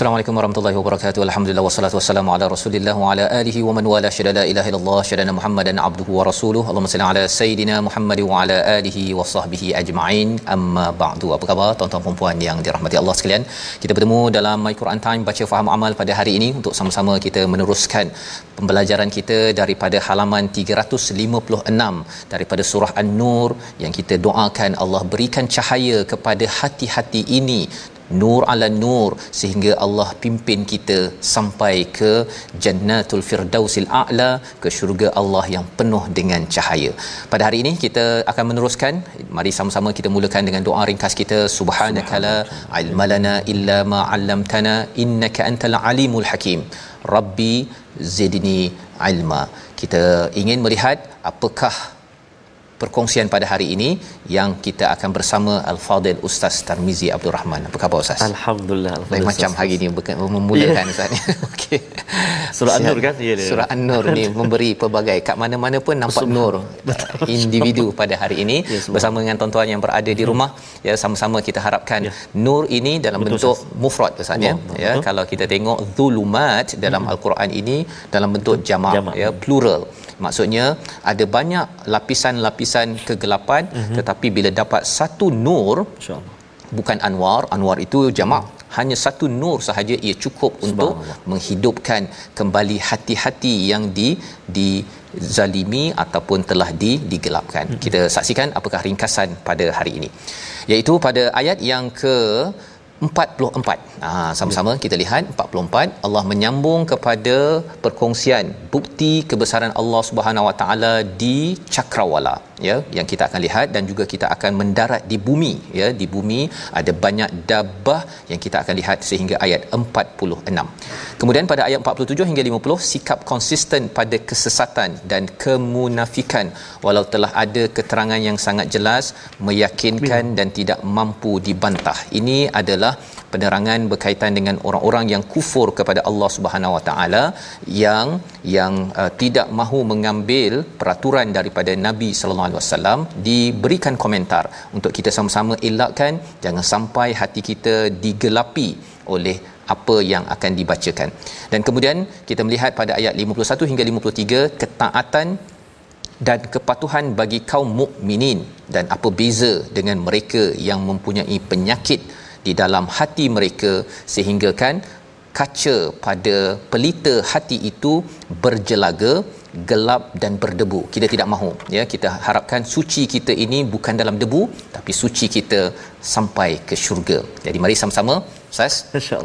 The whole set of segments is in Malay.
Assalamualaikum warahmatullahi wabarakatuh. Alhamdulillah wassalatu wassalamu ala Rasulillah wa ala alihi wa man wala syada la ilaha illallah syadana Muhammadan abduhu wa rasuluhu. Allahumma salli ala sayidina Muhammad wa ala alihi wa sahbihi ajma'in. Amma ba'du. Apa khabar tuan-tuan dan puan yang dirahmati Allah sekalian? Kita bertemu dalam My Quran Time baca faham amal pada hari ini untuk sama-sama kita meneruskan pembelajaran kita daripada halaman 356 daripada surah An-Nur yang kita doakan Allah berikan cahaya kepada hati-hati ini nur ala nur sehingga Allah pimpin kita sampai ke jannatul firdausil a'la ke syurga Allah yang penuh dengan cahaya. Pada hari ini kita akan meneruskan mari sama-sama kita mulakan dengan doa ringkas kita subhanakala ilmalana illa ma 'allamtana innaka antal alimul hakim. Rabbi zidni ilma. Kita ingin melihat apakah perkongsian pada hari ini yang kita akan bersama Al-Fadil Ustaz Tarmizi Abdul Rahman. Apa khabar Ustaz? Alhamdulillah. Lain macam hari ini memulakan Ustaz. Okey. Surah An-Nur kan? Ya, dia. Surah An-Nur ni memberi pelbagai kat mana-mana pun nampak nur individu pada hari ini Ya, bersama dengan tuan-tuan yang berada di rumah ya sama-sama kita harapkan Ya. nur ini dalam Betul, bentuk mufrad Ustaz ya. Ya betul. kalau kita tengok zulumat dalam al-Quran ini dalam bentuk jamak Jamak. ya plural. Maksudnya ada banyak lapisan-lapisan kegelapan Mhm. tetapi bila dapat satu nur InsyaAllah. bukan anwar anwar itu jamak hanya satu nur sahaja ia cukup untuk menghidupkan kembali hati-hati yang di di zalimi ataupun telah di digelapkan. Hmm. Kita saksikan apakah ringkasan pada hari ini. Iaitu pada ayat yang ke 44. Ha, sama-sama kita lihat 44 Allah menyambung kepada perkongsian bukti kebesaran Allah Subhanahu Wa Taala di cakrawala ya yang kita akan lihat dan juga kita akan mendarat di bumi ya di bumi ada banyak dabbah yang kita akan lihat sehingga ayat 46. Kemudian pada ayat 47 hingga 50 sikap konsisten pada kesesatan dan kemunafikan walau telah ada keterangan yang sangat jelas meyakinkan dan tidak mampu dibantah. Ini adalah penerangan berkaitan dengan orang-orang yang kufur kepada Allah Subhanahu Wa Taala yang yang uh, tidak mahu mengambil peraturan daripada Nabi sallallahu alaihi wasallam diberikan komentar untuk kita sama-sama elakkan jangan sampai hati kita digelapi oleh apa yang akan dibacakan. Dan kemudian kita melihat pada ayat 51 hingga 53 ketaatan dan kepatuhan bagi kaum mukminin dan apa beza dengan mereka yang mempunyai penyakit di dalam hati mereka sehingga kan kaca pada pelita hati itu berjelaga gelap dan berdebu. Kita tidak mahu ya. Kita harapkan suci kita ini bukan dalam debu tapi suci kita sampai ke syurga. Jadi mari sama-sama Ustaz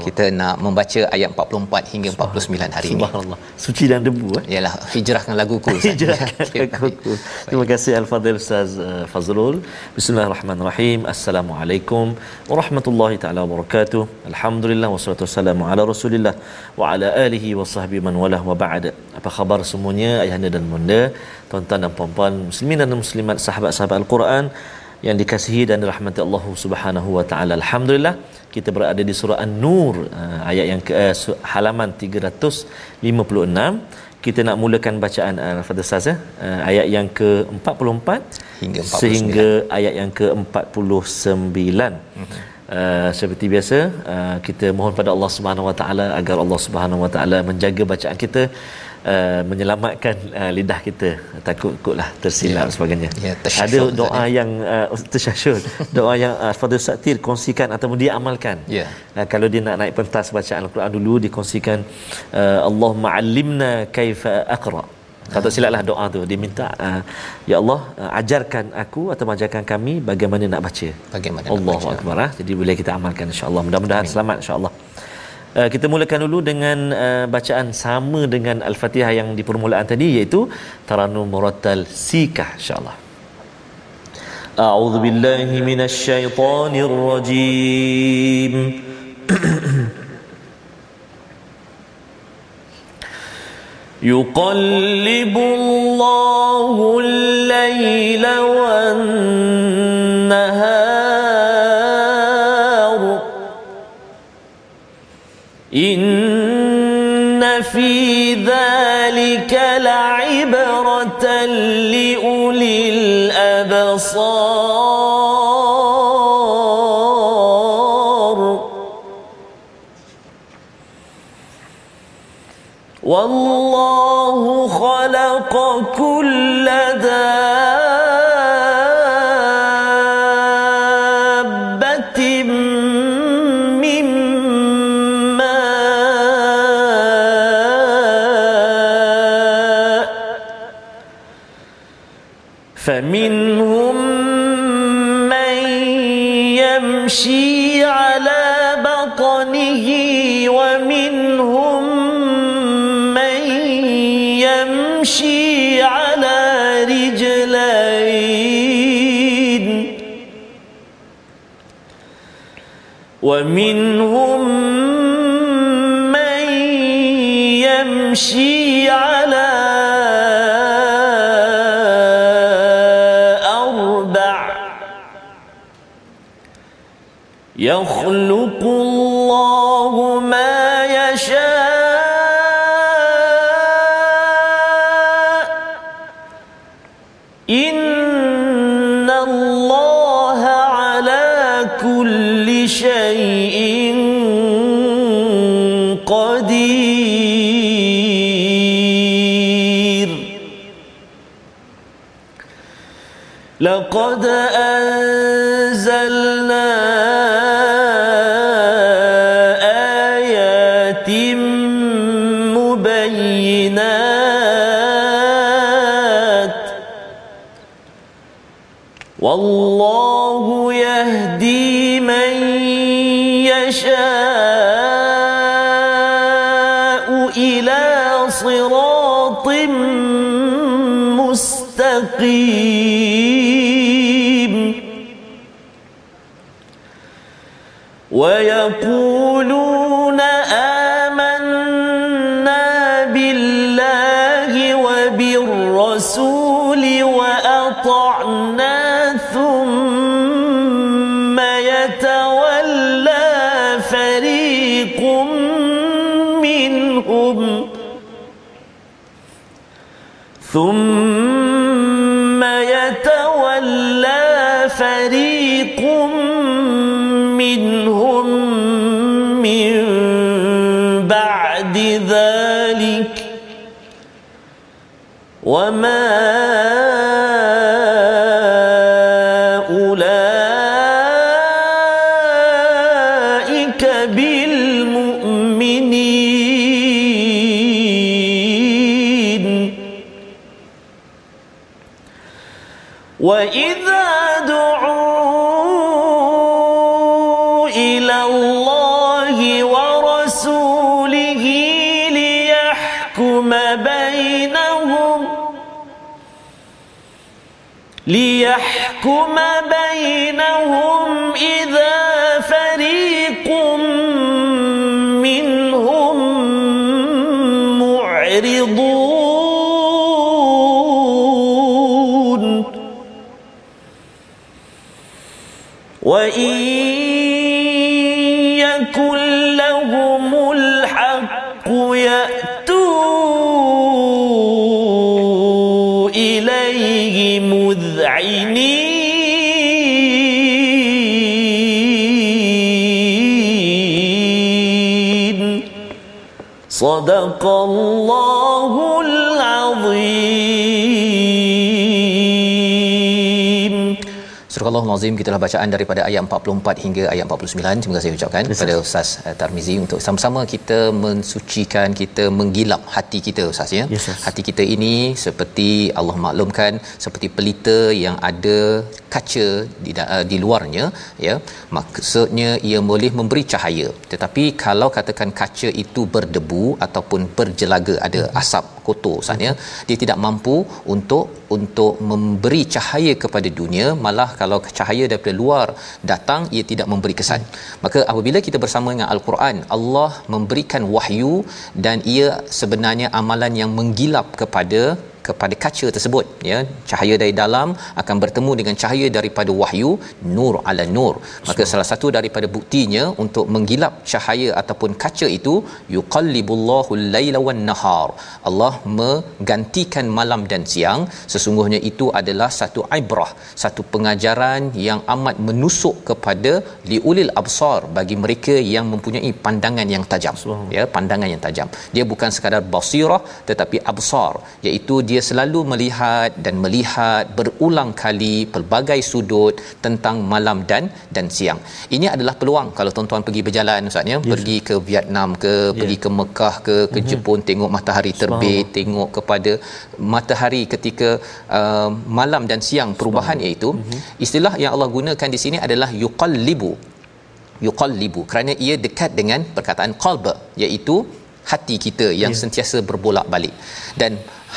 kita nak membaca ayat 44 hingga 49 hari ini Subhanallah. Suci dan debu eh. ialah hijrahkan laguku Ustaz. Hijrahkan laguku. Terima kasih Al-Fadhil Ustaz uh, Fazrul. Bismillahirrahmanirrahim. Assalamualaikum warahmatullahi taala wabarakatuh. Alhamdulillah wassalatu wassalamu ala Rasulillah wa ala alihi wa sahbihi man walah wa ba'd. Apa khabar semuanya ayahanda dan bunda, tuan-tuan dan puan-puan muslimin dan muslimat sahabat-sahabat Al-Quran yang dikasihi dan dirahmati Allah Subhanahu wa taala. Alhamdulillah kita berada di surah An-Nur uh, ayat yang ke uh, su- halaman 356 kita nak mulakan bacaan uh, Al-Fatihah Ustaz ya. Uh, ayat yang ke-44 Hingga 49. sehingga ayat yang ke-49. Mm-hmm. Uh, seperti biasa uh, kita mohon pada Allah Subhanahu Wa Taala agar Allah Subhanahu Wa Taala menjaga bacaan kita uh, menyelamatkan uh, lidah kita. Takut takutlah tersilap dan sebagainya. Ya, ada doa yang uh, tersyashul doa yang uh, Fadil Saktir kongsikan ataupun dia amalkan. Ya. uh, kalau dia nak naik pentas bacaan Al-Quran dulu dikongsikan uh, Allahumma allimna kaifa aqra. Kata silaplah doa tu. Dia minta uh, ya Allah uh, ajarkan aku atau ajarkan kami bagaimana nak baca. Bagaimana nak Allahu baca. akbar ah. jadi boleh kita amalkan insyaallah. Mudah-mudahan selamat insyaallah Uh, kita mulakan dulu dengan uh, bacaan sama dengan Al-Fatihah yang di permulaan tadi iaitu Taranum Murattal Sikah insyaallah. أعوذ بالله من الشيطان الرجيم يقلب الله الليل والنهار ومنهم من يمشي قد ثم يتولى فريق منهم من بعد ذلك. وما Al-Azim kita bacaan daripada ayat 44 hingga ayat 49. Terima kasih ucapkan yes, kepada Ustaz uh, Tarmizi untuk sama-sama kita mensucikan, kita menggilap hati kita Ustaz ya. Yes, hati kita ini seperti Allah maklumkan seperti pelita yang ada kaca di uh, di luarnya ya. Maksudnya ia boleh memberi cahaya. Tetapi kalau katakan kaca itu berdebu ataupun berjelaga ada hmm. asap kotor Ustaz ya, dia tidak mampu untuk untuk memberi cahaya kepada dunia malah kalau cahaya daripada luar datang ia tidak memberi kesan. Maka apabila kita bersama dengan al-Quran Allah memberikan wahyu dan ia sebenarnya amalan yang menggilap kepada kepada kaca tersebut ya. Cahaya dari dalam akan bertemu dengan cahaya daripada wahyu nur ala nur. Maka so. salah satu daripada buktinya untuk menggilap cahaya ataupun kaca itu yuqallibullahu al-laila wan nahar. Allah menggantikan malam dan siang. Sesungguhnya itu adalah satu ibrah satu pengajaran yang amat menusuk kepada liulil absar bagi mereka yang mempunyai pandangan yang tajam ya pandangan yang tajam. Dia bukan sekadar basirah tetapi absar iaitu dia dia selalu melihat dan melihat berulang kali pelbagai sudut tentang malam dan dan siang. Ini adalah peluang kalau tuan-tuan pergi berjalan ustaz ya, yes. pergi ke Vietnam ke, yeah. pergi ke Mekah ke, ke mm-hmm. Jepun tengok matahari terbit, tengok kepada matahari ketika uh, malam dan siang perubahan iaitu mm-hmm. istilah yang Allah gunakan di sini adalah yuqallibu. Yuqallibu kerana ia dekat dengan perkataan qalb iaitu hati kita yang yeah. sentiasa berbolak-balik. Dan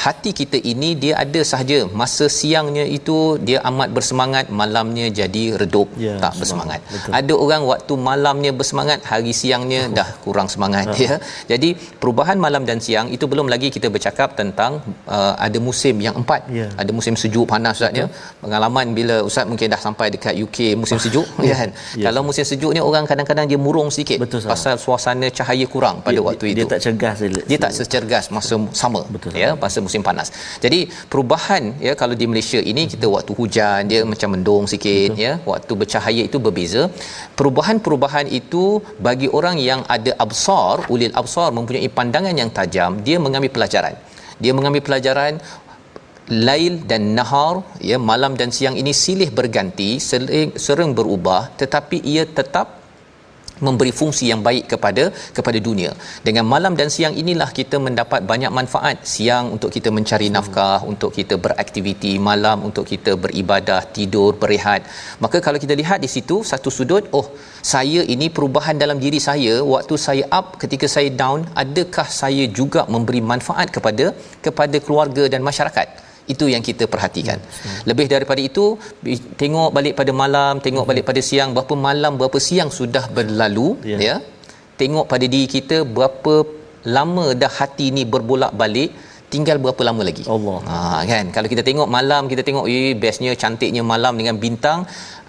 hati kita ini dia ada sahaja. Masa siangnya itu dia amat bersemangat malamnya jadi redup. Ya, tak bersemangat. Betul. ada orang waktu malamnya bersemangat hari siangnya oh. dah kurang semangat uh. ya. Jadi perubahan malam dan siang itu belum lagi kita bercakap tentang uh, ada musim yang empat. Ya. ada musim sejuk panas ustaz ya. Pengalaman bila ustaz mungkin dah sampai dekat UK musim sejuk ya. kan. Ya. kalau musim sejuknya orang kadang-kadang dia murung sikit betul, pasal suasana cahaya kurang pada dia, waktu dia, itu. dia tak cergas dia tak secergas masa sama betul, ya pasal musim panas. Jadi perubahan ya kalau di Malaysia ini kita waktu hujan dia macam mendung sikit Betul. ya, waktu bercahaya itu berbeza. Perubahan-perubahan itu bagi orang yang ada absar, ulil absar mempunyai pandangan yang tajam, dia mengambil pelajaran. Dia mengambil pelajaran lail dan nahar ya malam dan siang ini silih berganti sering, sering berubah tetapi ia tetap memberi fungsi yang baik kepada kepada dunia. Dengan malam dan siang inilah kita mendapat banyak manfaat. Siang untuk kita mencari nafkah, untuk kita beraktiviti, malam untuk kita beribadah, tidur, berehat. Maka kalau kita lihat di situ satu sudut, oh, saya ini perubahan dalam diri saya waktu saya up ketika saya down, adakah saya juga memberi manfaat kepada kepada keluarga dan masyarakat? Itu yang kita perhatikan ya, lebih daripada itu tengok balik pada malam tengok balik pada siang berapa malam berapa siang sudah berlalu ya, ya? tengok pada diri kita berapa lama dah hati ni berbolak-balik tinggal berapa lama lagi? Allah. Ha kan? Kalau kita tengok malam kita tengok eh bestnya cantiknya malam dengan bintang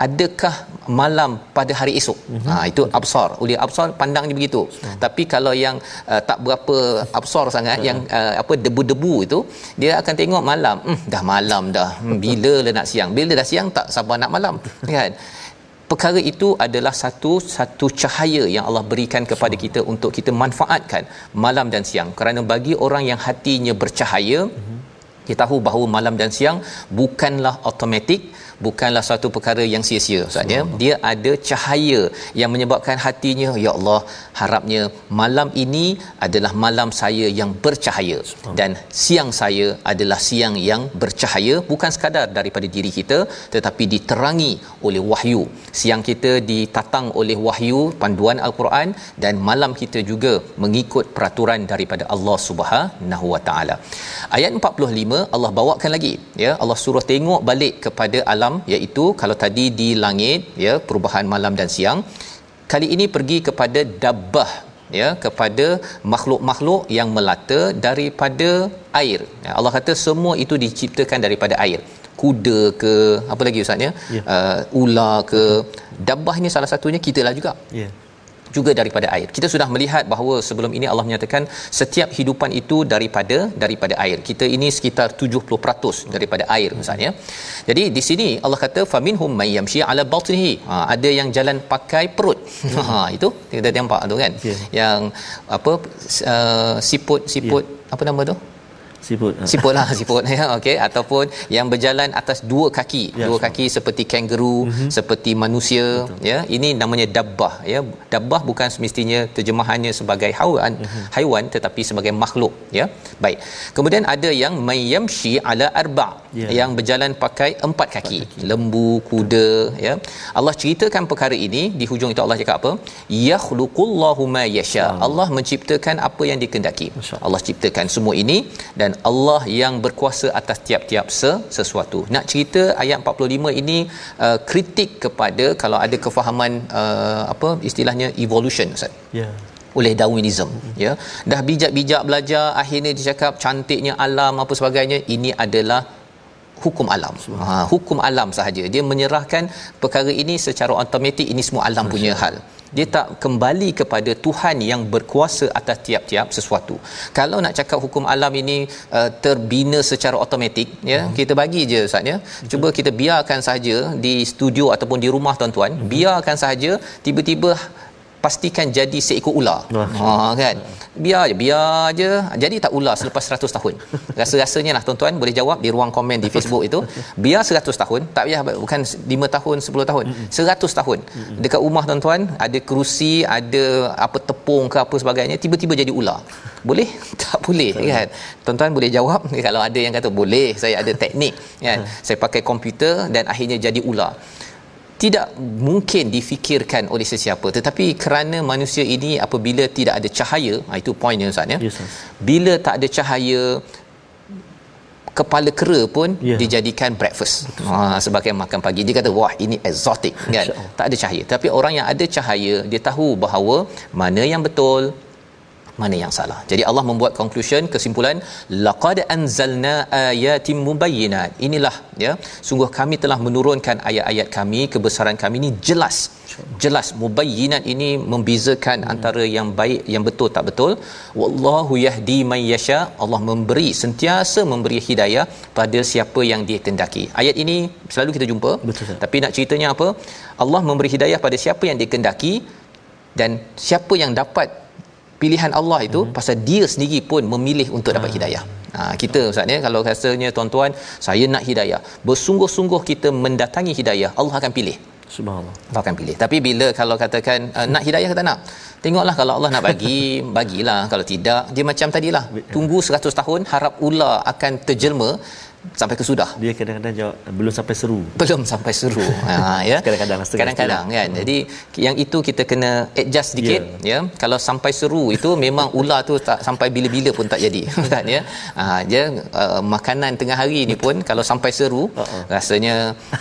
adakah malam pada hari esok? Mm-hmm. ha itu absar. Oleh absar pandangnya begitu. Mm. tapi kalau yang uh, tak berapa absar sangat yang uh, apa debu-debu itu dia akan tengok malam. Hmm dah malam dah. Hmm, bila lah nak siang? Bila dah siang tak sabar nak malam? Kan perkara itu adalah satu satu cahaya yang Allah berikan kepada kita untuk kita manfaatkan malam dan siang. Kerana bagi orang yang hatinya bercahaya kita tahu bahawa malam dan siang bukanlah automatik bukanlah satu perkara yang sia-sia Ustaz ya. Dia ada cahaya yang menyebabkan hatinya ya Allah harapnya malam ini adalah malam saya yang bercahaya. Dan siang saya adalah siang yang bercahaya bukan sekadar daripada diri kita tetapi diterangi oleh wahyu. Siang kita ditatang oleh wahyu panduan al-Quran dan malam kita juga mengikut peraturan daripada Allah Subhanahu Wa Taala. Ayat 45 Allah bawakan lagi ya. Allah suruh tengok balik kepada alam malam iaitu kalau tadi di langit ya perubahan malam dan siang kali ini pergi kepada dabbah ya kepada makhluk-makhluk yang melata daripada air. Ya, Allah kata semua itu diciptakan daripada air. Kuda ke apa lagi ustaz ya? Yeah. uh, ular ke. Dabbah ini salah satunya kita lah juga. Yeah juga daripada air. Kita sudah melihat bahawa sebelum ini Allah menyatakan setiap hidupan itu daripada daripada air. Kita ini sekitar 70% daripada air misalnya. Jadi di sini Allah kata faminhum may yamshi ala batnihi. Ha, ada yang jalan pakai perut. Ha itu kita nampak tu kan. Yeah. Yang apa uh, siput siput yeah. apa nama tu? Siput. Siput lah siput. Ya okey. Ataupun yang berjalan atas dua kaki. Ya, dua kaki seperti kangaroo mm-hmm. seperti manusia Betul. ya. Ini namanya dabbah ya. Dabbah bukan semestinya terjemahannya sebagai haiwan mm-hmm. haiwan tetapi sebagai makhluk ya. Baik. Kemudian ada yang mayyamshi ala arba yeah. yang berjalan pakai empat kaki. empat kaki. Lembu kuda ya. Allah ceritakan perkara ini. Di hujung itu Allah cakap apa? Yakhluqullahu ma yasha. Allah menciptakan apa yang dikehendaki Allah ciptakan semua ini dan Allah yang berkuasa atas tiap-tiap sesuatu. Nak cerita ayat 45 ini uh, kritik kepada kalau ada kefahaman uh, apa istilahnya evolution Ustaz. Ya. Yeah oleh Darwinism mm-hmm. ya dah bijak-bijak belajar akhirnya dia cakap cantiknya alam apa sebagainya ini adalah hukum alam ha, hukum alam sahaja dia menyerahkan perkara ini secara automatik ini semua alam punya hal dia tak kembali kepada Tuhan yang berkuasa atas tiap-tiap sesuatu. Kalau nak cakap hukum alam ini uh, terbina secara automatik ya, hmm. kita bagi je Ustaz ya. Cuba kita biarkan saja di studio ataupun di rumah tuan-tuan, hmm. biarkan saja tiba-tiba pastikan jadi seekor ular. Ha kan. Biar je, biar je jadi tak ular selepas 100 tahun. Rasa-rasanya lah tuan-tuan boleh jawab di ruang komen di Facebook itu. Biar 100 tahun, tak payah bukan 5 tahun, 10 tahun. 100 tahun. Dekat rumah tuan-tuan ada kerusi, ada apa tepung ke apa sebagainya, tiba-tiba jadi ular. Boleh? Tak boleh kan. Tuan-tuan boleh jawab kalau ada yang kata boleh, saya ada teknik kan. Saya pakai komputer dan akhirnya jadi ular tidak mungkin difikirkan oleh sesiapa. Tetapi kerana manusia ini apabila tidak ada cahaya ha, itu poinnya ustaz ya. Yes, bila tak ada cahaya kepala kera pun yeah. dijadikan breakfast. Ha, sebagai makan pagi. Dia kata wah ini exotic. Kan? Tak ada cahaya. Tapi orang yang ada cahaya dia tahu bahawa mana yang betul mana yang salah. Jadi Allah membuat conclusion kesimpulan laqad anzalna ayatin mubayyinat. Inilah ya, sungguh kami telah menurunkan ayat-ayat kami, kebesaran kami ini jelas. Jelas mubayyinat ini membezakan hmm. antara yang baik yang betul tak betul. Wallahu yahdi may yasha. Allah memberi sentiasa memberi hidayah pada siapa yang dia. Ayat ini selalu kita jumpa. Betul. Tapi nak ceritanya apa? Allah memberi hidayah pada siapa yang dia dan siapa yang dapat pilihan Allah itu hmm. pasal dia sendiri pun memilih untuk dapat ah. hidayah. Ha, kita ustaz ya kalau rasanya tuan-tuan saya nak hidayah. Bersungguh-sungguh kita mendatangi hidayah Allah akan pilih. Subhanallah. Allah akan pilih. Tapi bila kalau katakan uh, nak hidayah kata nak? Tengoklah kalau Allah nak bagi bagilah. Kalau tidak dia macam tadilah. Tunggu 100 tahun harap ular akan terjelma sampai ke sudah? Dia kadang-kadang jawab belum sampai seru. Belum sampai seru. Ha ya. Kadang-kadang kadang-kadang kan hmm. jadi yang itu kita kena adjust sedikit yeah. ya. Kalau sampai seru itu memang ular tu tak sampai bila-bila pun tak jadi kan ya. Ha dia uh, makanan tengah hari ni pun kalau sampai seru uh-uh. rasanya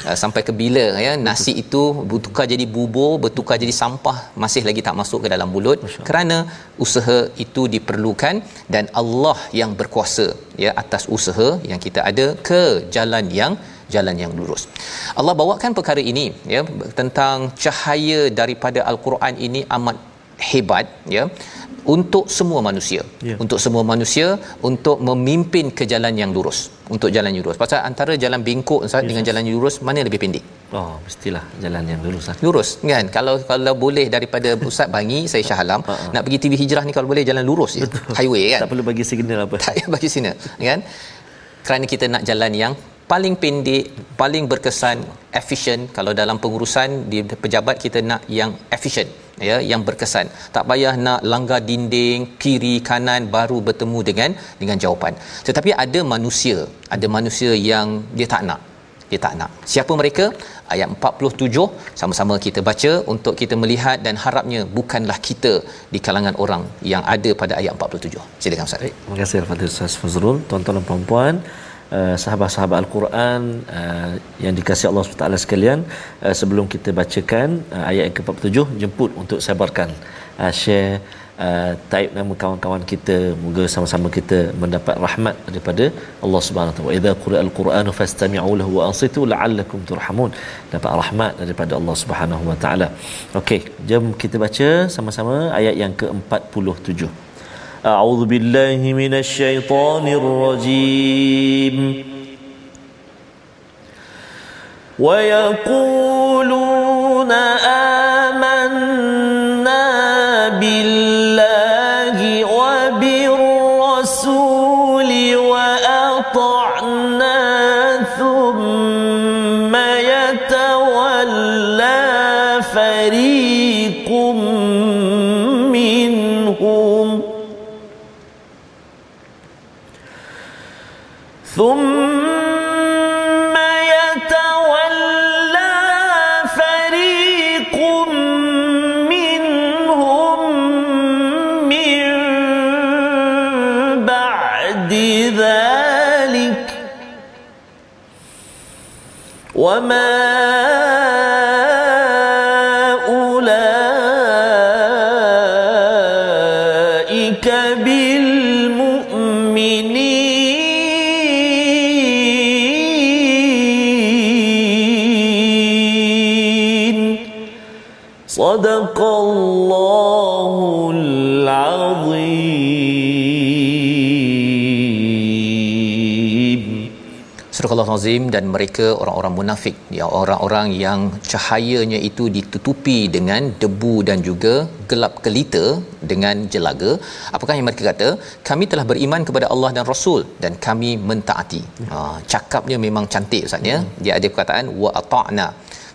uh, sampai ke bila ya. Nasi itu bertukar jadi bubur bertukar jadi sampah masih lagi tak masuk ke dalam mulut. Kerana usaha itu diperlukan dan Allah yang berkuasa ya atas usaha yang kita ada ke jalan yang jalan yang lurus. Allah bawakan perkara ini ya tentang cahaya daripada al-Quran ini amat hebat ya untuk semua manusia. Ya. Untuk semua manusia untuk memimpin ke jalan yang lurus. Untuk jalan yang lurus. Pasal antara jalan bengkok Ustaz dengan jalan yang lurus mana lebih pendek? Oh, mestilah jalan yang lurus lah. Lurus kan? Kalau kalau boleh daripada Ustaz Bangi, saya Shah Alam, nak pergi TV Hijrah ni kalau boleh jalan lurus je. Highway kan? Tak perlu bagi signal apa. Tak payah bagi signal kan? Kerana kita nak jalan yang paling pendek, paling berkesan, efisien. Kalau dalam pengurusan di pejabat kita nak yang efisien, ya, yang berkesan. Tak payah nak langgar dinding kiri kanan baru bertemu dengan dengan jawapan. Tetapi ada manusia, ada manusia yang dia tak nak. Dia tak nak. Siapa mereka? Ayat 47 sama-sama kita baca untuk kita melihat dan harapnya bukanlah kita di kalangan orang yang ada pada ayat 47. Silakan Ustaz. Baik, terima kasih Al-Fatihah Ustaz Fazrul, tuan-tuan dan puan-puan. Uh, sahabat-sahabat Al-Quran uh, yang dikasihi Allah SWT sekalian uh, sebelum kita bacakan uh, ayat yang ke-47 jemput untuk sebarkan uh, share uh, taib nama kawan-kawan kita moga sama-sama kita mendapat rahmat daripada Allah Subhanahu wa taala idza quri'al qur'anu fastami'u lahu wa ansitu la'allakum turhamun dapat rahmat daripada Allah Subhanahu wa taala okey jom kita baca sama-sama ayat yang ke-47 a'udzu billahi minasyaitonir rajim ويقولون آمنا ثم الله العظيم Surah Al-Azim dan mereka orang-orang munafik ya orang-orang yang cahayanya itu ditutupi dengan debu dan juga gelap gelita dengan jelaga apakah yang mereka kata kami telah beriman kepada Allah dan Rasul dan kami mentaati ya. ha, cakapnya memang cantik ustaz ya dia ada perkataan wa ata'na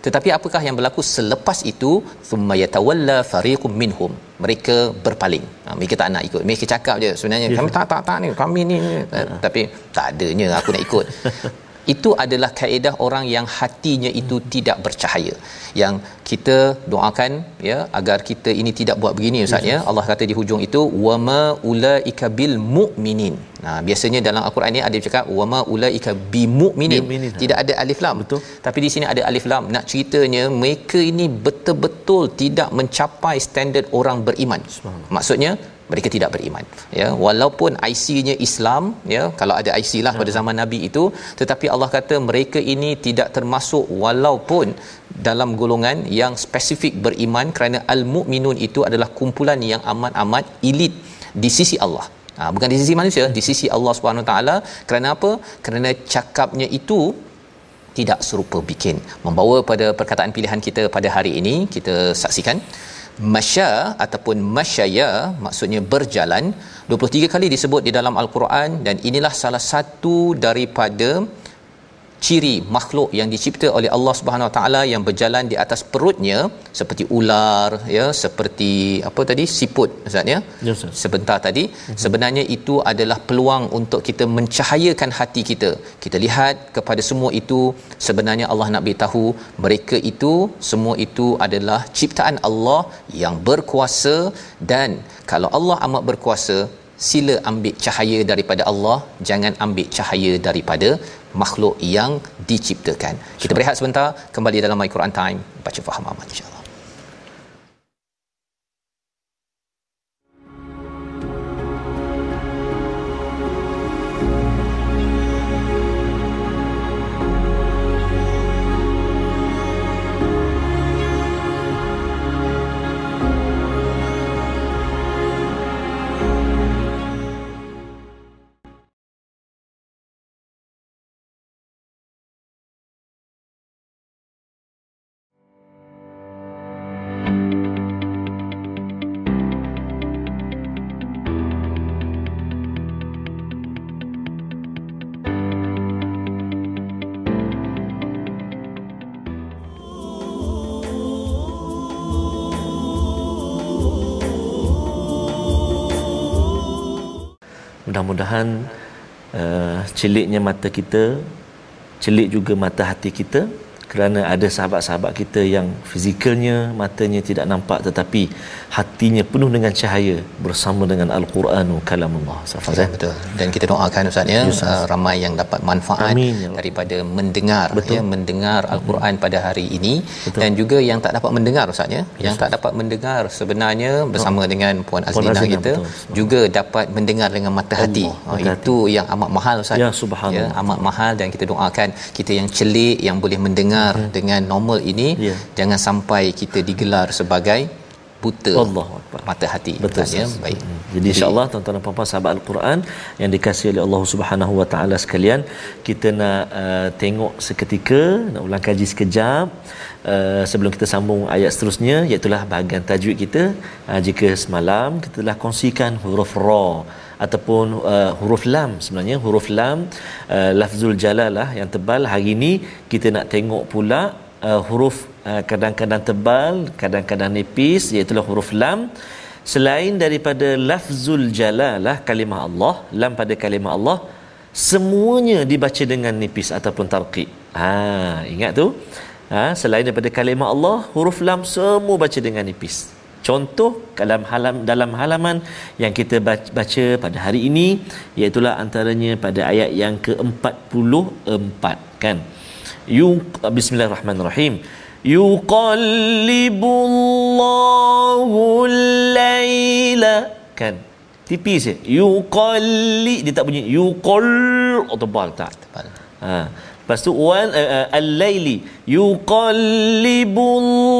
tetapi apakah yang berlaku selepas itu? Thumma yatawalla fariqum minhum. Mereka berpaling. Ha, mereka tak nak ikut. Mereka cakap je sebenarnya Ya. kami tak tak tak ni. Kami ni ni. tapi tak adanya. Aku nak ikut itu adalah kaedah orang yang hatinya itu tidak bercahaya. Yang kita doakan ya agar kita ini tidak buat begini ustaz ya. Allah kata di hujung itu wama ulaika bil mu'minin. Nah biasanya dalam al-Quran ni ada cakap wama ulaika bimu'minin. Bimu'minin, ha. tidak ada alif lam. Betul. tapi di sini ada alif lam. Nak ceritanya mereka ini betul-betul tidak mencapai standard orang beriman. Maksudnya mereka tidak beriman ya. Walaupun IC-nya Islam ya kalau ada IC lah pada zaman Nabi itu tetapi Allah kata mereka ini tidak termasuk walaupun dalam golongan yang spesifik beriman kerana al-mukminun itu adalah kumpulan yang amat-amat elit di sisi Allah. Ha, bukan di sisi manusia di sisi Allah Subhanahu Wa taala. Kerana apa? Kerana cakapnya itu tidak serupa bikin. Membawa pada perkataan pilihan kita pada hari ini kita saksikan masya ataupun masyaya maksudnya berjalan 23 kali disebut di dalam al-Quran dan inilah salah satu daripada ciri makhluk yang dicipta oleh Allah Subhanahu Wa Taala yang berjalan di atas perutnya seperti ular ya seperti apa tadi siput ustaz ya Ustaz. sebentar tadi mm-hmm. sebenarnya itu adalah peluang untuk kita mencahayakan hati kita kita lihat kepada semua itu sebenarnya Allah nak beritahu mereka itu semua itu adalah ciptaan Allah yang berkuasa dan kalau Allah amat berkuasa sila ambil cahaya daripada Allah jangan ambil cahaya daripada makhluk yang diciptakan. Kita berehat sebentar kembali dalam my Quran time baca faham aman insyaallah Mudah-mudahan uh, celiknya mata kita, celik juga mata hati kita kerana ada sahabat-sahabat kita yang fizikalnya matanya tidak nampak tetapi hatinya penuh dengan cahaya bersama dengan al-Quranu kalamullah Safaz ya, betul dan kita doakan ustaz ya uh, ramai yang dapat manfaat Amin, ya daripada mendengar betul. ya mendengar al-Quran hmm. pada hari ini betul. dan juga yang tak dapat mendengar ustaz ya yang tak dapat mendengar sebenarnya bersama oh. dengan puan Azlina Puan kita betul. juga dapat mendengar dengan mata hati oh, itu hati. yang amat mahal ustaz ya subhanallah ya, amat mahal dan kita doakan kita yang celik yang boleh mendengar hmm. dengan normal ini ya. jangan sampai kita digelar sebagai buta Allah mata hati betul ya baik hmm. jadi insyaallah tuan-tuan dan puan-puan sahabat al-Quran yang dikasihi oleh Allah Subhanahu wa taala sekalian kita nak uh, tengok seketika nak ulang kaji sekejap uh, sebelum kita sambung ayat seterusnya iaitu bahagian tajwid kita uh, jika semalam kita telah kongsikan huruf ra ataupun uh, huruf lam sebenarnya. Huruf lam uh, lafzul jalalah yang tebal. Hari ini kita nak tengok pula uh, huruf uh, kadang-kadang tebal kadang-kadang nipis iaitu huruf lam. Selain daripada lafzul jalalah kalimah Allah lam pada kalimah Allah semuanya dibaca dengan nipis ataupun tarqiq. Ha ingat tu? Ha selain daripada kalimah Allah huruf lam semua baca dengan nipis contoh dalam halam dalam halaman yang kita baca pada hari ini iaitu antaranya pada ayat yang ke-44 kan? Yu bismillahirrahmanirrahim. Yuqallibullahu al-laila kan? Tipis je. Yuqalli dia tak bunyi. Yuqall oh, tebal tak? Tebal. Ha. Lepas tu wan uh, uh, al-laili. Yuqallibullahu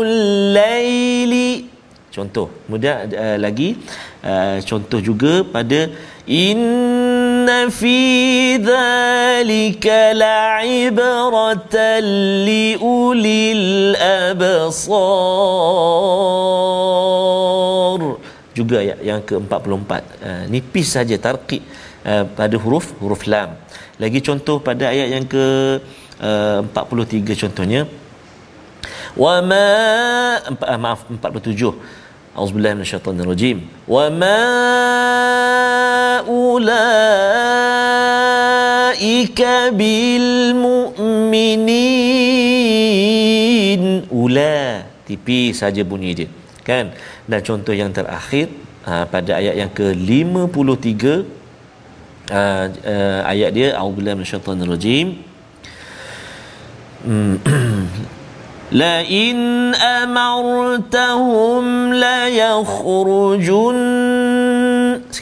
al-laili contoh. Kemudian uh, lagi uh, contoh juga pada inna fi dhalika la'ibratan li absar. Juga ya, yang ke-44 uh, nipis saja tarqiq uh, pada huruf huruf lam. Lagi contoh pada ayat yang ke uh, 43 contohnya wa ma uh, maaf 47 auzubillahi minasyaitonir rajim wa ma ulaika bil mu'minin ula tipis saja bunyi dia. Kan? Dan contoh yang terakhir uh, pada ayat yang ke-53 uh, uh, ayat dia auzubillahi minasyaitonir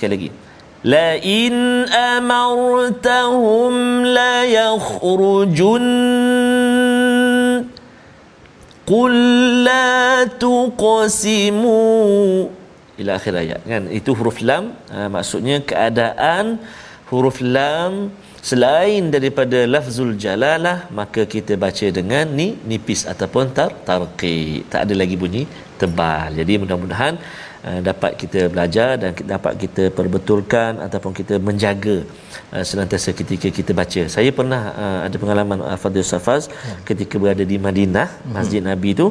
lagi la in amartahum la yakhrujun qul la tuqsimu ila akhir ayat. Kan? Itu huruf lam. Ha, maksudnya keadaan huruf lam selain daripada lafzul jalalah maka kita baca dengan ni nipis ataupun tar tarqi tak ada lagi bunyi tebal jadi mudah-mudahan uh, dapat kita belajar dan dapat kita perbetulkan ataupun kita menjaga uh, senantiasa ketika kita baca saya pernah uh, ada pengalaman Fadil Safaz ya. ketika berada di Madinah hmm. Masjid hmm. Nabi tu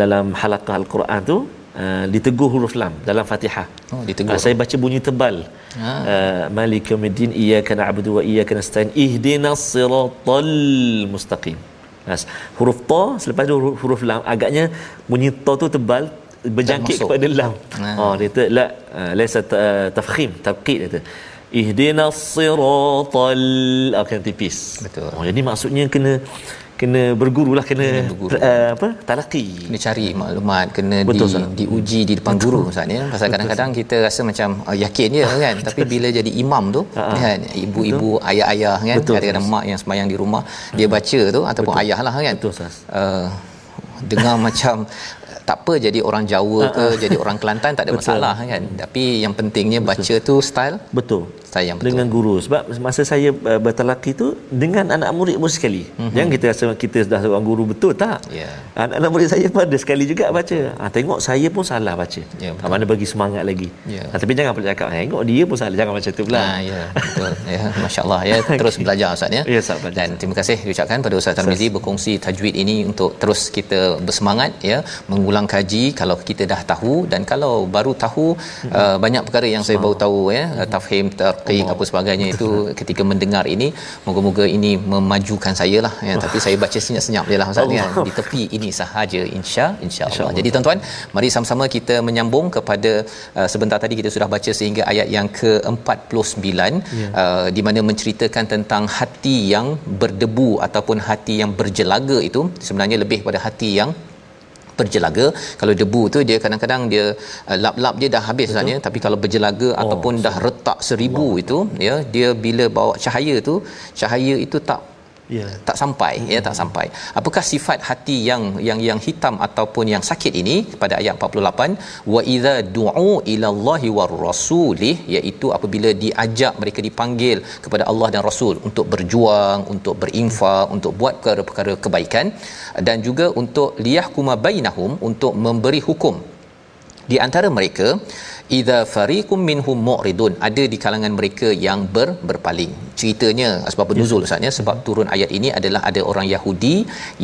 dalam halaqah al-Quran tu Uh, ditegur huruf lam dalam Fatihah. Oh, ditegur. Uh, saya baca bunyi tebal. Ha. Uh, Malik yaumiddin iyyaka na'budu wa iyyaka nasta'in ihdinas siratal mustaqim. Nas. Huruf ta selepas tu huruf, huruf lam agaknya bunyi ta tu tebal berjangkit kepada lam. Ha. Oh dia tu la uh, laysa tafkhim tarqiq dia tu. Ihdinas siratal akan tipis. Betul. Oh jadi maksudnya kena kena berguru lah kena, kena berguru. Uh, apa talaqi kena cari maklumat kena Betul, di, diuji di depan Betul. guru maksudnya pasal kadang-kadang kita rasa macam uh, yakin dia kan tapi bila jadi imam tu uh-huh. kan ibu-ibu Betul. ayah-ayah kan Betul, kadang-kadang mak yang sembahyang di rumah uh-huh. dia baca tu ataupun Betul. ayah lah kan Betul, uh, dengar macam tak apa jadi orang Jawa ke uh-huh. jadi orang Kelantan tak ada betul. masalah kan? Tapi yang pentingnya betul. baca tu style? Betul. Saya yang betul. dengan guru. Sebab masa saya uh, bertalaki tu dengan anak murid pun sekali. Uh-huh. jangan kita rasa kita dah seorang guru betul tak? Yeah. anak-anak murid saya pun ada sekali juga baca. Ha, tengok saya pun salah baca. Yeah, ya, mana bagi semangat lagi. Yeah. ha, tapi jangan pula cakap tengok dia pun salah jangan macam tu pula. Ha, ya betul. Ya masya-Allah ya. Terus belajar ustaz ya. Ya dan terima kasih ucapkan pada ustaz Tarmizi berkongsi tajwid ini untuk terus kita bersemangat ya mengulang ulang kaji kalau kita dah tahu dan kalau baru tahu hmm. uh, banyak perkara yang saya baru tahu ya hmm. tafhim tarqiq apa sebagainya itu ketika mendengar ini moga-moga ini memajukan saya lah ya tapi saya baca senyap-senyap je lah Ustaz ya di tepi ini sahaja insya insya-Allah jadi tuan-tuan mari sama-sama kita menyambung kepada uh, sebentar tadi kita sudah baca sehingga ayat yang ke-49 yeah. uh, di mana menceritakan tentang hati yang berdebu ataupun hati yang berjelaga itu sebenarnya lebih pada hati yang berjelaga. Kalau debu tu dia kadang-kadang dia uh, lap-lap dia dah habis sebenarnya tapi kalau berjelaga oh, ataupun dah retak seribu Allah. itu ya dia bila bawa cahaya tu cahaya itu tak yeah. tak sampai mm-hmm. ya tak sampai apakah sifat hati yang yang yang hitam ataupun yang sakit ini pada ayat 48 wa idza du'u ila Allahi war rasulih iaitu apabila diajak mereka dipanggil kepada Allah dan Rasul untuk berjuang untuk berinfak untuk buat perkara-perkara kebaikan dan juga untuk liyahkuma bainahum untuk memberi hukum di antara mereka idza fariqum minhum mu'ridun ada di kalangan mereka yang ber, berpaling ceritanya sebab nuzul ya. ustaz ya sebab turun ayat ini adalah ada orang Yahudi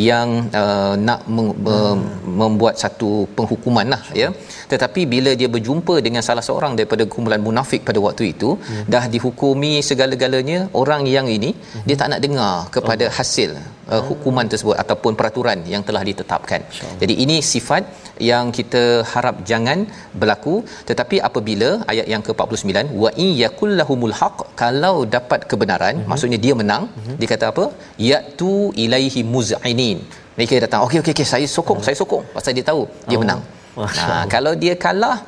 yang uh, nak mem- hmm. membuat satu penghukuman lah ya tetapi bila dia berjumpa dengan salah seorang daripada kumpulan munafik pada waktu itu ya. dah dihukumi segala-galanya orang yang ini hmm. dia tak nak dengar kepada oh. hasil uh, hukuman tersebut ataupun peraturan yang telah ditetapkan jadi ini sifat yang kita harap jangan berlaku tetapi apabila ayat yang ke-49 wa in yakul lahumul haq kalau dapat kebenaran uh-huh. maksudnya dia menang uh-huh. dia kata apa yatu ilaihi muz'inin mereka datang okey okey okey saya sokong uh-huh. saya sokong pasal dia tahu dia oh. menang nah kalau dia kalah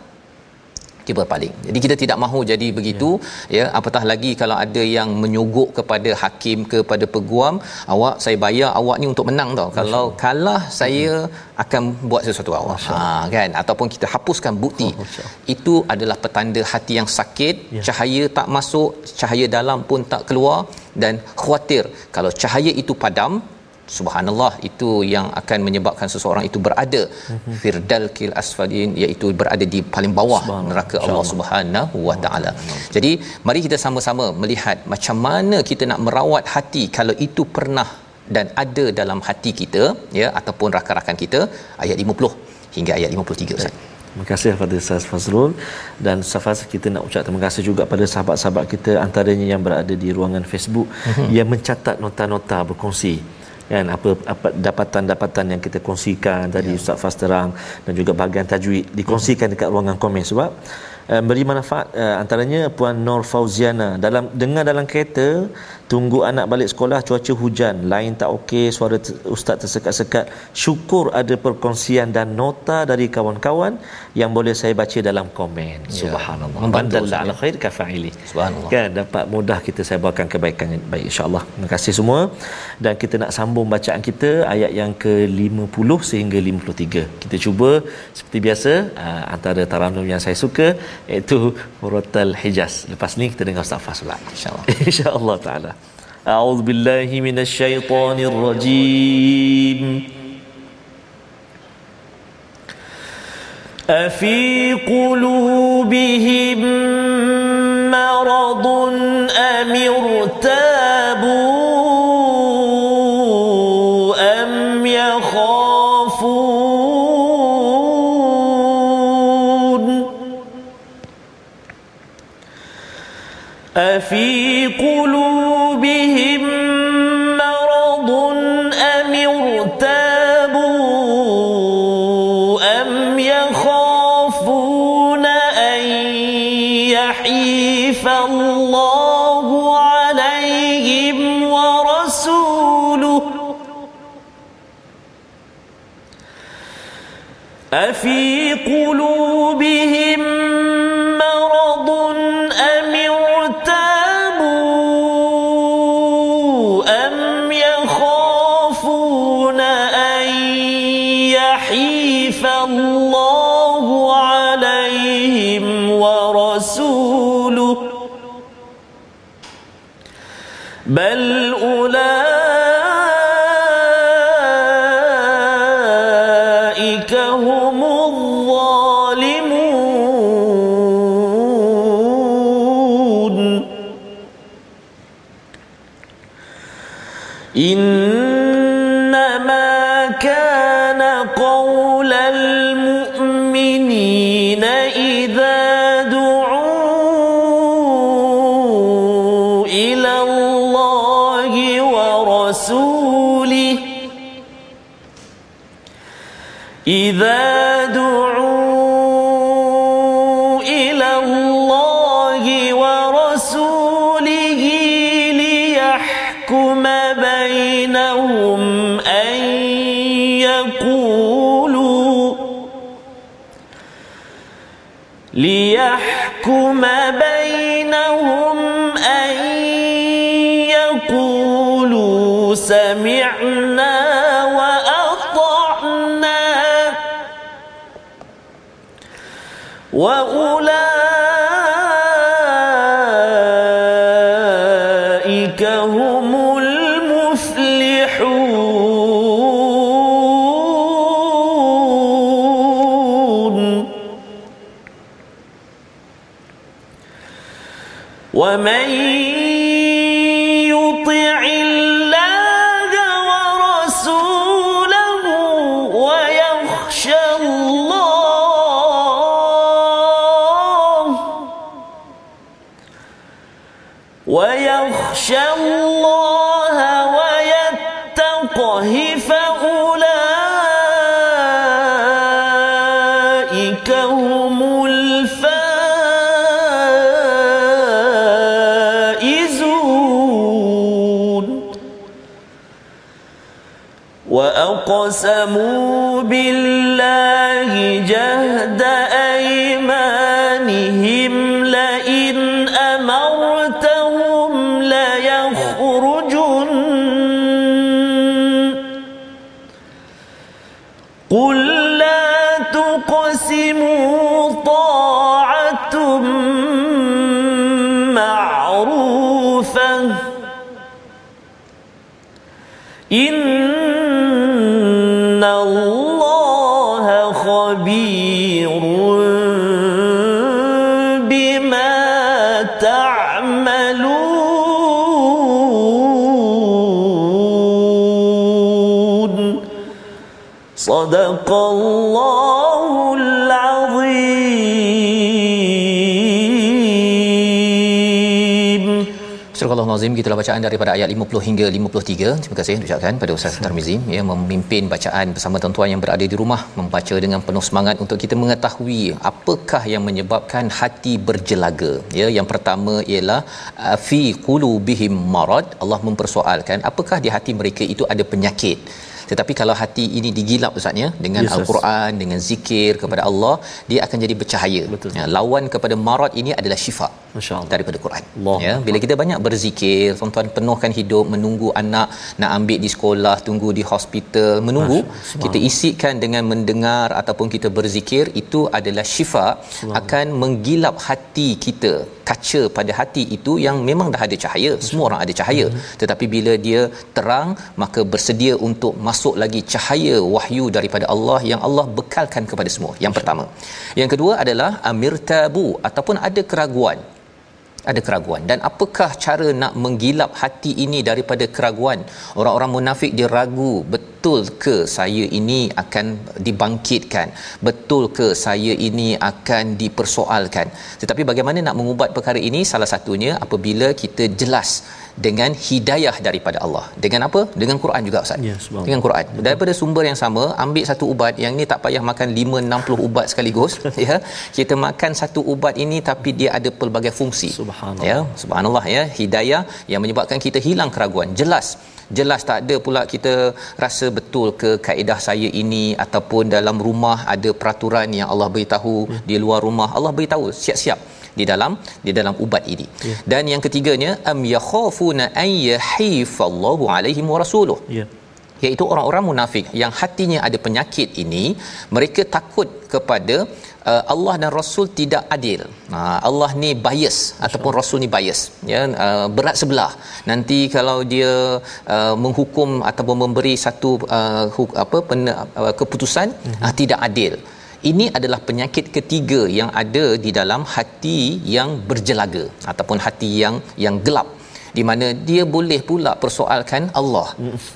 dia berpaling. Jadi kita tidak mahu jadi begitu ya. ya apatah lagi kalau ada yang menyogok kepada hakim kepada peguam awak saya bayar awak ni untuk menang tau. Masya kalau kalah saya hmm. akan buat sesuatu awak. Ha kan ataupun kita hapuskan bukti. Oh, Itu adalah petanda hati yang sakit, ya. cahaya tak masuk, cahaya dalam pun tak keluar dan khawatir kalau cahaya itu padam subhanallah itu yang akan menyebabkan seseorang itu berada mm-hmm. firdal kil asfalin iaitu berada di paling bawah neraka Allah Subhanahu wa taala. Jadi mari kita sama-sama melihat macam mana kita nak merawat hati kalau itu pernah dan ada dalam hati kita ya ataupun rakan-rakan kita ayat 50 hingga ayat 53 Ustaz. Terima kasih kepada Ustaz Fazrul dan Safas kita nak ucap terima kasih juga pada sahabat-sahabat kita antaranya yang berada di ruangan Facebook mm-hmm. yang mencatat nota-nota berkongsi kan apa apa dapatan-dapatan yang kita kongsikan tadi ya. Ustaz Fas terang dan juga bahagian tajwid dikongsikan dekat ruangan komen sebab uh, beri manfaat uh, antaranya puan Nur Fauziana. Dalam dengar dalam kereta tunggu anak balik sekolah cuaca hujan. Lain tak okey suara t- ustaz tersekat-sekat. Syukur ada perkongsian dan nota dari kawan-kawan yang boleh saya baca dalam komen. Ya. subhanallah. Bandal ala khair kafaili subhanallah. Kan dapat mudah kita sebarkan kebaikan baik insyaallah. Terima kasih semua. Dan kita nak sambung bacaan kita ayat yang ke-50 sehingga 53 kita cuba seperti biasa uh, antara taranum yang saya suka iaitu Muratal Hijaz lepas ni kita dengar Ustaz Fas pula insyaallah insyaallah taala أعوذ بالله من الشيطان الرجيم أفي قلوبهم مرض أم ارتابوا أفي قلوبهم ليحكم بينهم أن يقولوا سمعنا وأطعنا وأولئك وأقسموا بالله جهد أيمانهم لئن أمرتهم ليخرجن. قل لا تقسموا طاعة معروفة. إن صدق الله العظيم Surah Al-Nazim kita bacaan daripada ayat 50 hingga 53. Terima kasih ucapkan pada Ustaz Tarmizi ya memimpin bacaan bersama tuan-tuan yang berada di rumah membaca dengan penuh semangat untuk kita mengetahui apakah yang menyebabkan hati berjelaga. Ya yang pertama ialah uh, fi qulubihim marad. Allah mempersoalkan apakah di hati mereka itu ada penyakit. Tetapi kalau hati ini digilap Ustaz ya dengan Yes, Al-Quran, dengan zikir kepada Allah, dia akan jadi bercahaya. Betul. Ya, lawan kepada marad ini adalah syifa Masya-Allah. daripada Quran. Allah. Ya, bila kita banyak berzikir, tuan-tuan penuhkan hidup menunggu anak nak ambil di sekolah, tunggu di hospital, menunggu, kita isikan dengan mendengar ataupun kita berzikir, itu adalah syifa akan menggilap hati kita. Kaca pada hati itu yang memang dah ada cahaya, semua orang ada cahaya. Tetapi bila dia terang, maka bersedia untuk masuk lagi cahaya wahyu daripada Allah yang Allah bekalkan kepada semua. Yang pertama. Yang kedua adalah amir tabu ataupun ada keraguan ada keraguan. Dan apakah cara nak menggilap hati ini daripada keraguan? Orang-orang munafik dia ragu betul ke saya ini akan dibangkitkan? Betul ke saya ini akan dipersoalkan? Tetapi bagaimana nak mengubat perkara ini? Salah satunya apabila kita jelas dengan hidayah daripada Allah. Dengan apa? Dengan Quran juga ustaz. Ya, subhanallah. dengan Quran. Daripada sumber yang sama ambil satu ubat. Yang ini tak payah makan 5 60 ubat sekaligus ya. Kita makan satu ubat ini tapi dia ada pelbagai fungsi. Subhanallah. ya subhanallah ya. Hidayah yang menyebabkan kita hilang keraguan. Jelas. Jelas tak ada pula kita rasa betul ke kaedah saya ini ataupun dalam rumah ada peraturan yang Allah beritahu Hmm. di luar rumah. Allah beritahu siap-siap di dalam di dalam ubat ini. Ya. Dan yang ketiganya am yakhafuna ay yahifallahu alaihim wa rasuluh Ya. iaitu orang-orang munafik yang hatinya ada penyakit ini mereka takut kepada uh, Allah dan Rasul tidak adil. Uh, Allah ni bias ataupun Rasul ni bias ya uh, berat sebelah. Nanti kalau dia uh, menghukum ataupun memberi satu uh, huk, apa pen, uh, keputusan mm-hmm. uh, tidak adil. Ini adalah penyakit ketiga yang ada di dalam hati yang berjelaga ataupun hati yang yang gelap di mana dia boleh pula persoalkan Allah.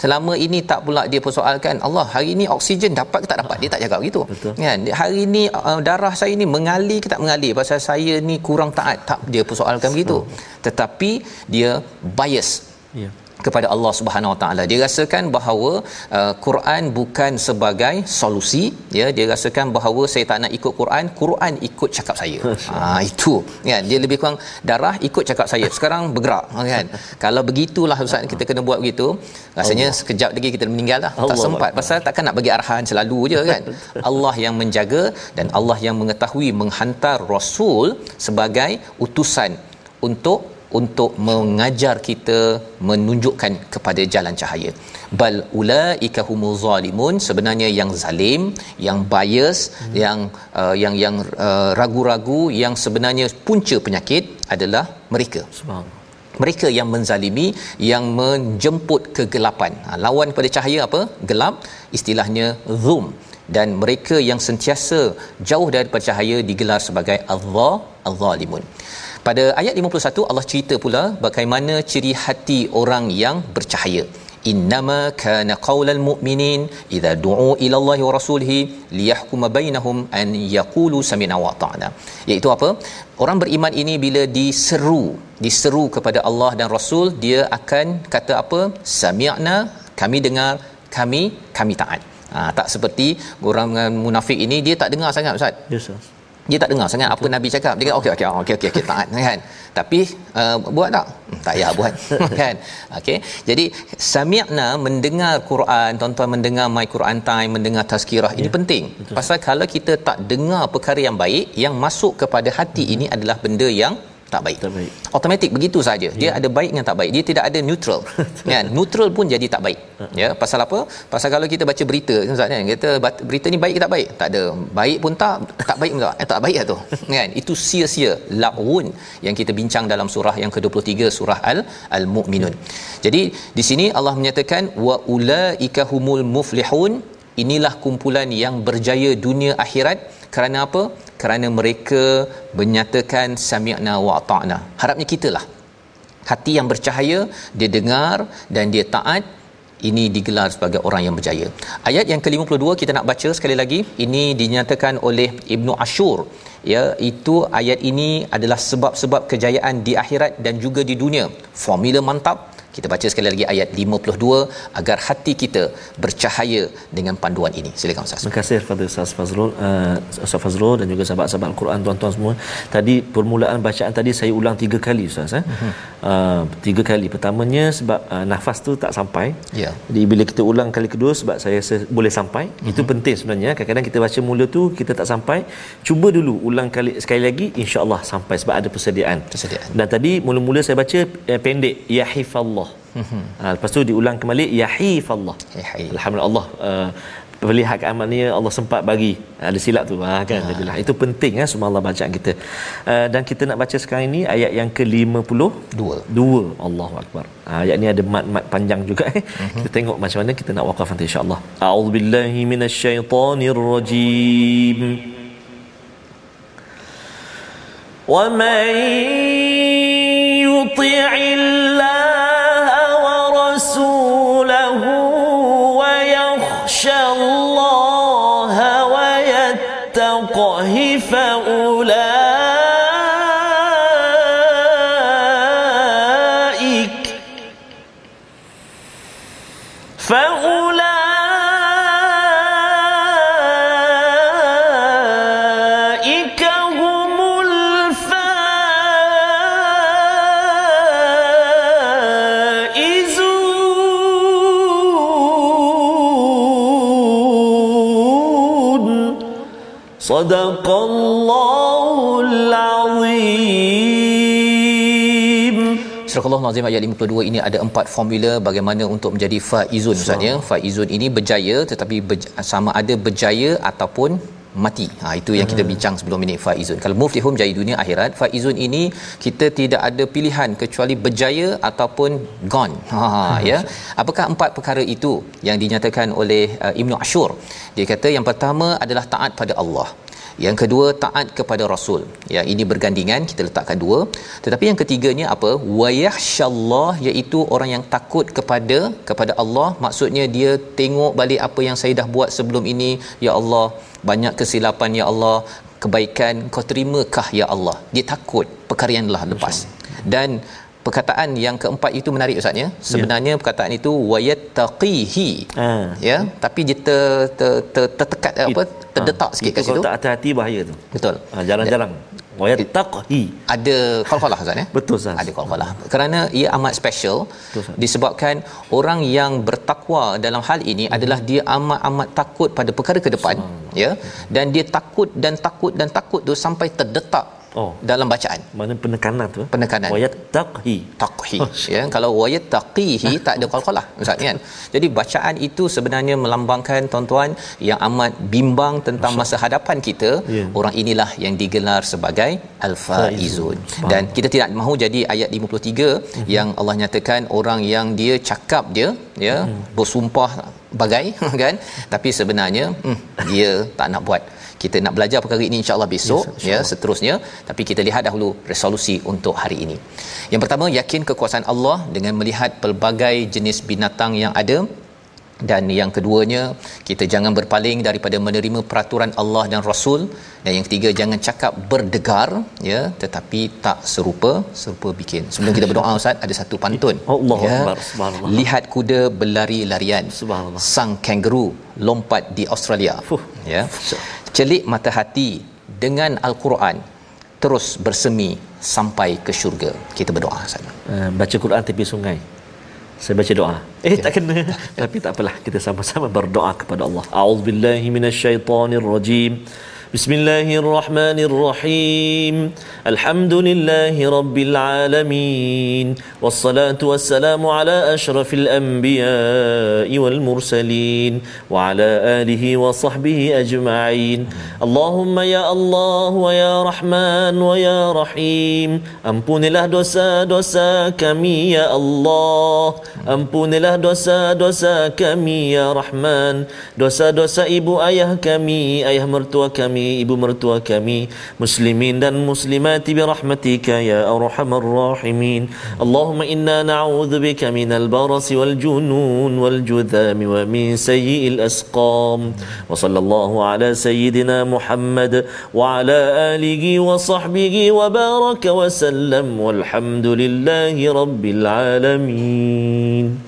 Selama ini tak pula dia persoalkan Allah. Hari ini oksigen dapat ke tak dapat? Dia tak jaga begitu. Betul. Kan? Hari ini uh, darah saya ni mengalir ke tak mengalir? Pasal saya ni kurang taat. Tak dia persoalkan begitu. Tetapi dia bias Ya. Kepada Allah Subhanahu Wa Taala. Dia rasakan bahawa uh, Quran bukan sebagai solusi, ya. Dia rasakan bahawa saya tak nak ikut Quran, Quran ikut cakap saya. ha itu kan. Dia lebih kurang darah ikut cakap saya. Sekarang bergerak kan. Kalau begitulah ustaz kita kena buat begitu, rasanya Allah. sekejap lagi kita meninggal lah. Allah tak sempat Allah. pasal takkan nak bagi arahan selalu je kan. Allah yang menjaga dan Allah yang mengetahui menghantar rasul sebagai utusan untuk untuk mengajar kita menunjukkan kepada jalan cahaya. Bal ulaika humuz zalimun sebenarnya yang zalim yang bias hmm. yang uh, yang yang uh, ragu-ragu yang sebenarnya punca penyakit adalah mereka. Subhanallah. Mereka yang menzalimi yang menjemput kegelapan. Ha, lawan pada cahaya apa? Gelap istilahnya zoom dan mereka yang sentiasa jauh daripada cahaya digelar sebagai Allah al-zalimun pada ayat 51 Allah cerita pula bagaimana ciri hati orang yang bercahaya. Innama kana qaulal mu'minin idza du'u ila Allah wa rasulihi liyahkuma bainahum an yaqulu sami'na wa ata'na. Iaitu apa? Orang beriman ini bila diseru, diseru kepada Allah dan Rasul, dia akan kata apa? Sami'na, kami dengar, kami kami taat. Ha, tak seperti orang munafik ini dia tak dengar sangat ustaz. Yes, sir dia tak dengar sangat apa nabi cakap dia kata okey okey okey okey okay, taat kan tapi uh, buat tak hmm, tak payah buat kan okey jadi sami'na mendengar Quran tuan-tuan mendengar my Quran time mendengar tazkirah yeah. ini ya, penting Betul. pasal kalau kita tak dengar perkara yang baik yang masuk kepada hati hmm. ini adalah benda yang tak baik. Tak baik. Automatik begitu saja. Dia ya. ada baik dengan tak baik. Dia tidak ada neutral. kan? Neutral pun jadi tak baik. Uh-huh. Ya, pasal apa? Pasal kalau kita baca berita Ustaz kan, kita berita ni baik ke tak baik? Tak ada. Baik pun tak, tak baik pun tak. Eh, tak baik lah tu. kan? Itu sia-sia laun yang kita bincang dalam surah yang ke-23 surah Al Al-Mu'minun. Jadi di sini Allah menyatakan wa ulaika humul muflihun. Inilah kumpulan yang berjaya dunia akhirat kerana apa? kerana mereka menyatakan sami'na wa ata'na harapnya kitalah hati yang bercahaya dia dengar dan dia taat ini digelar sebagai orang yang berjaya. Ayat yang ke-52 kita nak baca sekali lagi. Ini dinyatakan oleh Ibnu Ashur. Ya, itu ayat ini adalah sebab-sebab kejayaan di akhirat dan juga di dunia. Formula mantap kita baca sekali lagi ayat 52 agar hati kita bercahaya dengan panduan ini. Silakan Ustaz. Terima kasih kepada Ustaz Fazrul, uh, Ustaz Fazrul dan juga sahabat-sahabat Al-Quran tuan-tuan semua. Tadi permulaan bacaan tadi saya ulang tiga kali Ustaz eh. Uh-huh. Uh, tiga kali. Pertamanya sebab uh, nafas tu tak sampai. Ya. Yeah. Jadi bila kita ulang kali kedua sebab saya se- boleh sampai. Uh-huh. Itu penting sebenarnya. Kadang-kadang kita baca mula tu kita tak sampai. Cuba dulu ulang kali sekali lagi insya-Allah sampai sebab ada persediaan. Persediaan. Dan tadi mula-mula saya baca eh, pendek ya hifallah Mm-hmm. Ha, lepas tu diulang kembali ya hifallah. Alhamdulillah Allah uh, Perlihat keamanannya Allah sempat bagi. Ada silap tu. Ha, kan? Ha. Jadilah. itu penting ya semua Allah bacaan kita. Uh, dan kita nak baca sekarang ini ayat yang ke-52 dua. Dua. Allahu akbar. Ha, ayat ni ada mat-mat panjang juga eh. Uh-huh. kita tengok macam mana kita nak wakaf nanti insyaallah. A'udzubillahi minasyaitonirrajim wa man yuti'illah Surah Al-Nazim ayat 52 ini ada empat formula bagaimana untuk menjadi faizun Ustaz ya. Faizun ini berjaya tetapi berj- sama ada berjaya ataupun mati. Ha itu yang kita hmm. bincang sebelum ini faizun. Kalau muflihum jaya dunia akhirat, faizun ini kita tidak ada pilihan kecuali berjaya ataupun gone. Ha ya. Apakah empat perkara itu yang dinyatakan oleh uh, Ibnu Ashur? Dia kata yang pertama adalah taat pada Allah. Yang kedua taat kepada rasul. Ya ini bergandingan kita letakkan dua. Tetapi yang ketiganya apa? Wayahsyallah iaitu orang yang takut kepada kepada Allah. Maksudnya dia tengok balik apa yang saya dah buat sebelum ini. Ya Allah, banyak kesilapan ya Allah. Kebaikan kau terimakah ya Allah? Dia takut perkara yang telah lepas. Dan perkataan yang keempat itu menarik ustaz ya sebenarnya yeah. perkataan itu wayattaqihi Ah. ya tapi dia ter, ter, ter, tertekat apa terdetak sikit Itu kat situ Kalau tak hati-hati bahaya tu. betul Ha, jarang-jarang. Wa yattaqi. ada qalqalah ustaz ya Betul Ustaz. ada qalqalah kerana ia amat special Ustaz. disebabkan orang yang bertakwa dalam hal ini Hmm. adalah dia amat-amat takut pada perkara ke depan ya dan dia takut dan takut dan takut tu sampai terdetak Oh. dalam bacaan Mana penekanan tu? Penekanan. Wa yattaqi. taqhi ya kalau wayat taqihi tak ada qalqalah ustaz kan jadi bacaan itu sebenarnya melambangkan tuan-tuan yang amat bimbang tentang masa hadapan kita Ya. orang inilah yang digelar sebagai al-faizun dan kita tidak mahu jadi ayat 53 Mhm. yang Allah nyatakan orang yang dia cakap dia ya Mhm. bersumpah bagai kan tapi sebenarnya hmm, dia tak nak buat kita nak belajar perkara ini insyaallah besok Yes, ya seterusnya. Tapi kita lihat dahulu resolusi untuk hari ini. Yang pertama yakin kekuasaan Allah dengan melihat pelbagai jenis binatang yang ada. Dan yang keduanya kita jangan berpaling daripada menerima peraturan Allah dan Rasul. Dan yang ketiga jangan cakap berdegar ya tetapi tak serupa serupa bikin. Sebelum kita berdoa ustaz ada satu pantun Allahu Akbar. Subhanallah. lihat kuda berlari-larian. Subhanallah. sang kangaroo lompat di Australia Fuh. ya celik mata hati dengan al-Quran terus bersemi sampai ke syurga kita berdoa sana Uh, baca Quran tepi sungai. Saya baca doa. Eh tak kena. Tapi tak apalah kita sama-sama berdoa kepada Allah. A'udzubillahi minasyaitonirrajim. Bismillahirrahmanirrahim. Alhamdulillahi rabbil alamin. Wassalatu wassalamu ala asyrafil anbiya'i wal mursalin wa ala alihi wa sahbihi ajma'in. Allahumma ya Allah wa ya Rahman wa ya Rahim. Ampunilah dosa-dosa kami ya Allah. Ampunilah dosa-dosa kami ya Rahman. Dosa-dosa ibu ayah kami, ayah mertua kami, ibu mertua kami, muslimin dan muslimati bi rahmatika ya arhamar rahimin. Allahumma inna na'udzu bika minal barasi wal junun wal judham wa min sayyi'il asqam. Wa sallallahu ala sayyidina Muhammad wa ala alihi wa sahbihi wa baraka wa sallam walhamdulillahi rabbil alamin.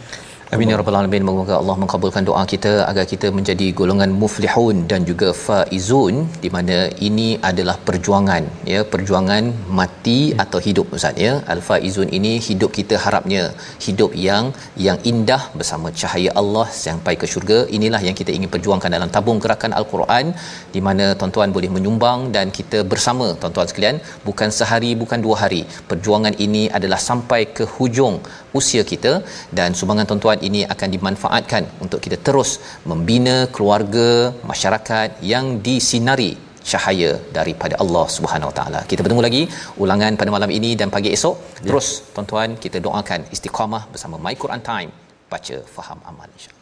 Amin ya rabbal alamin. Moga Allah mengabulkan doa kita agar kita menjadi golongan muflihun dan juga faizun di mana ini adalah perjuangan ya, perjuangan mati atau hidup Ustaz ya. Al faizun ini hidup kita harapnya hidup yang yang indah bersama cahaya Allah sampai ke syurga. Inilah yang kita ingin perjuangkan dalam tabung gerakan Al-Quran di mana tuan-tuan boleh menyumbang dan kita bersama tuan-tuan sekalian bukan sehari bukan dua hari. Perjuangan ini adalah sampai ke hujung usia kita dan sumbangan tuan-tuan ini akan dimanfaatkan untuk kita terus membina keluarga masyarakat yang disinari cahaya daripada Allah Subhanahu Wa Taala. Kita bertemu lagi ulangan pada malam ini dan pagi esok. Terus tuan-tuan kita doakan istiqamah bersama My Quran Time. Baca faham amal insya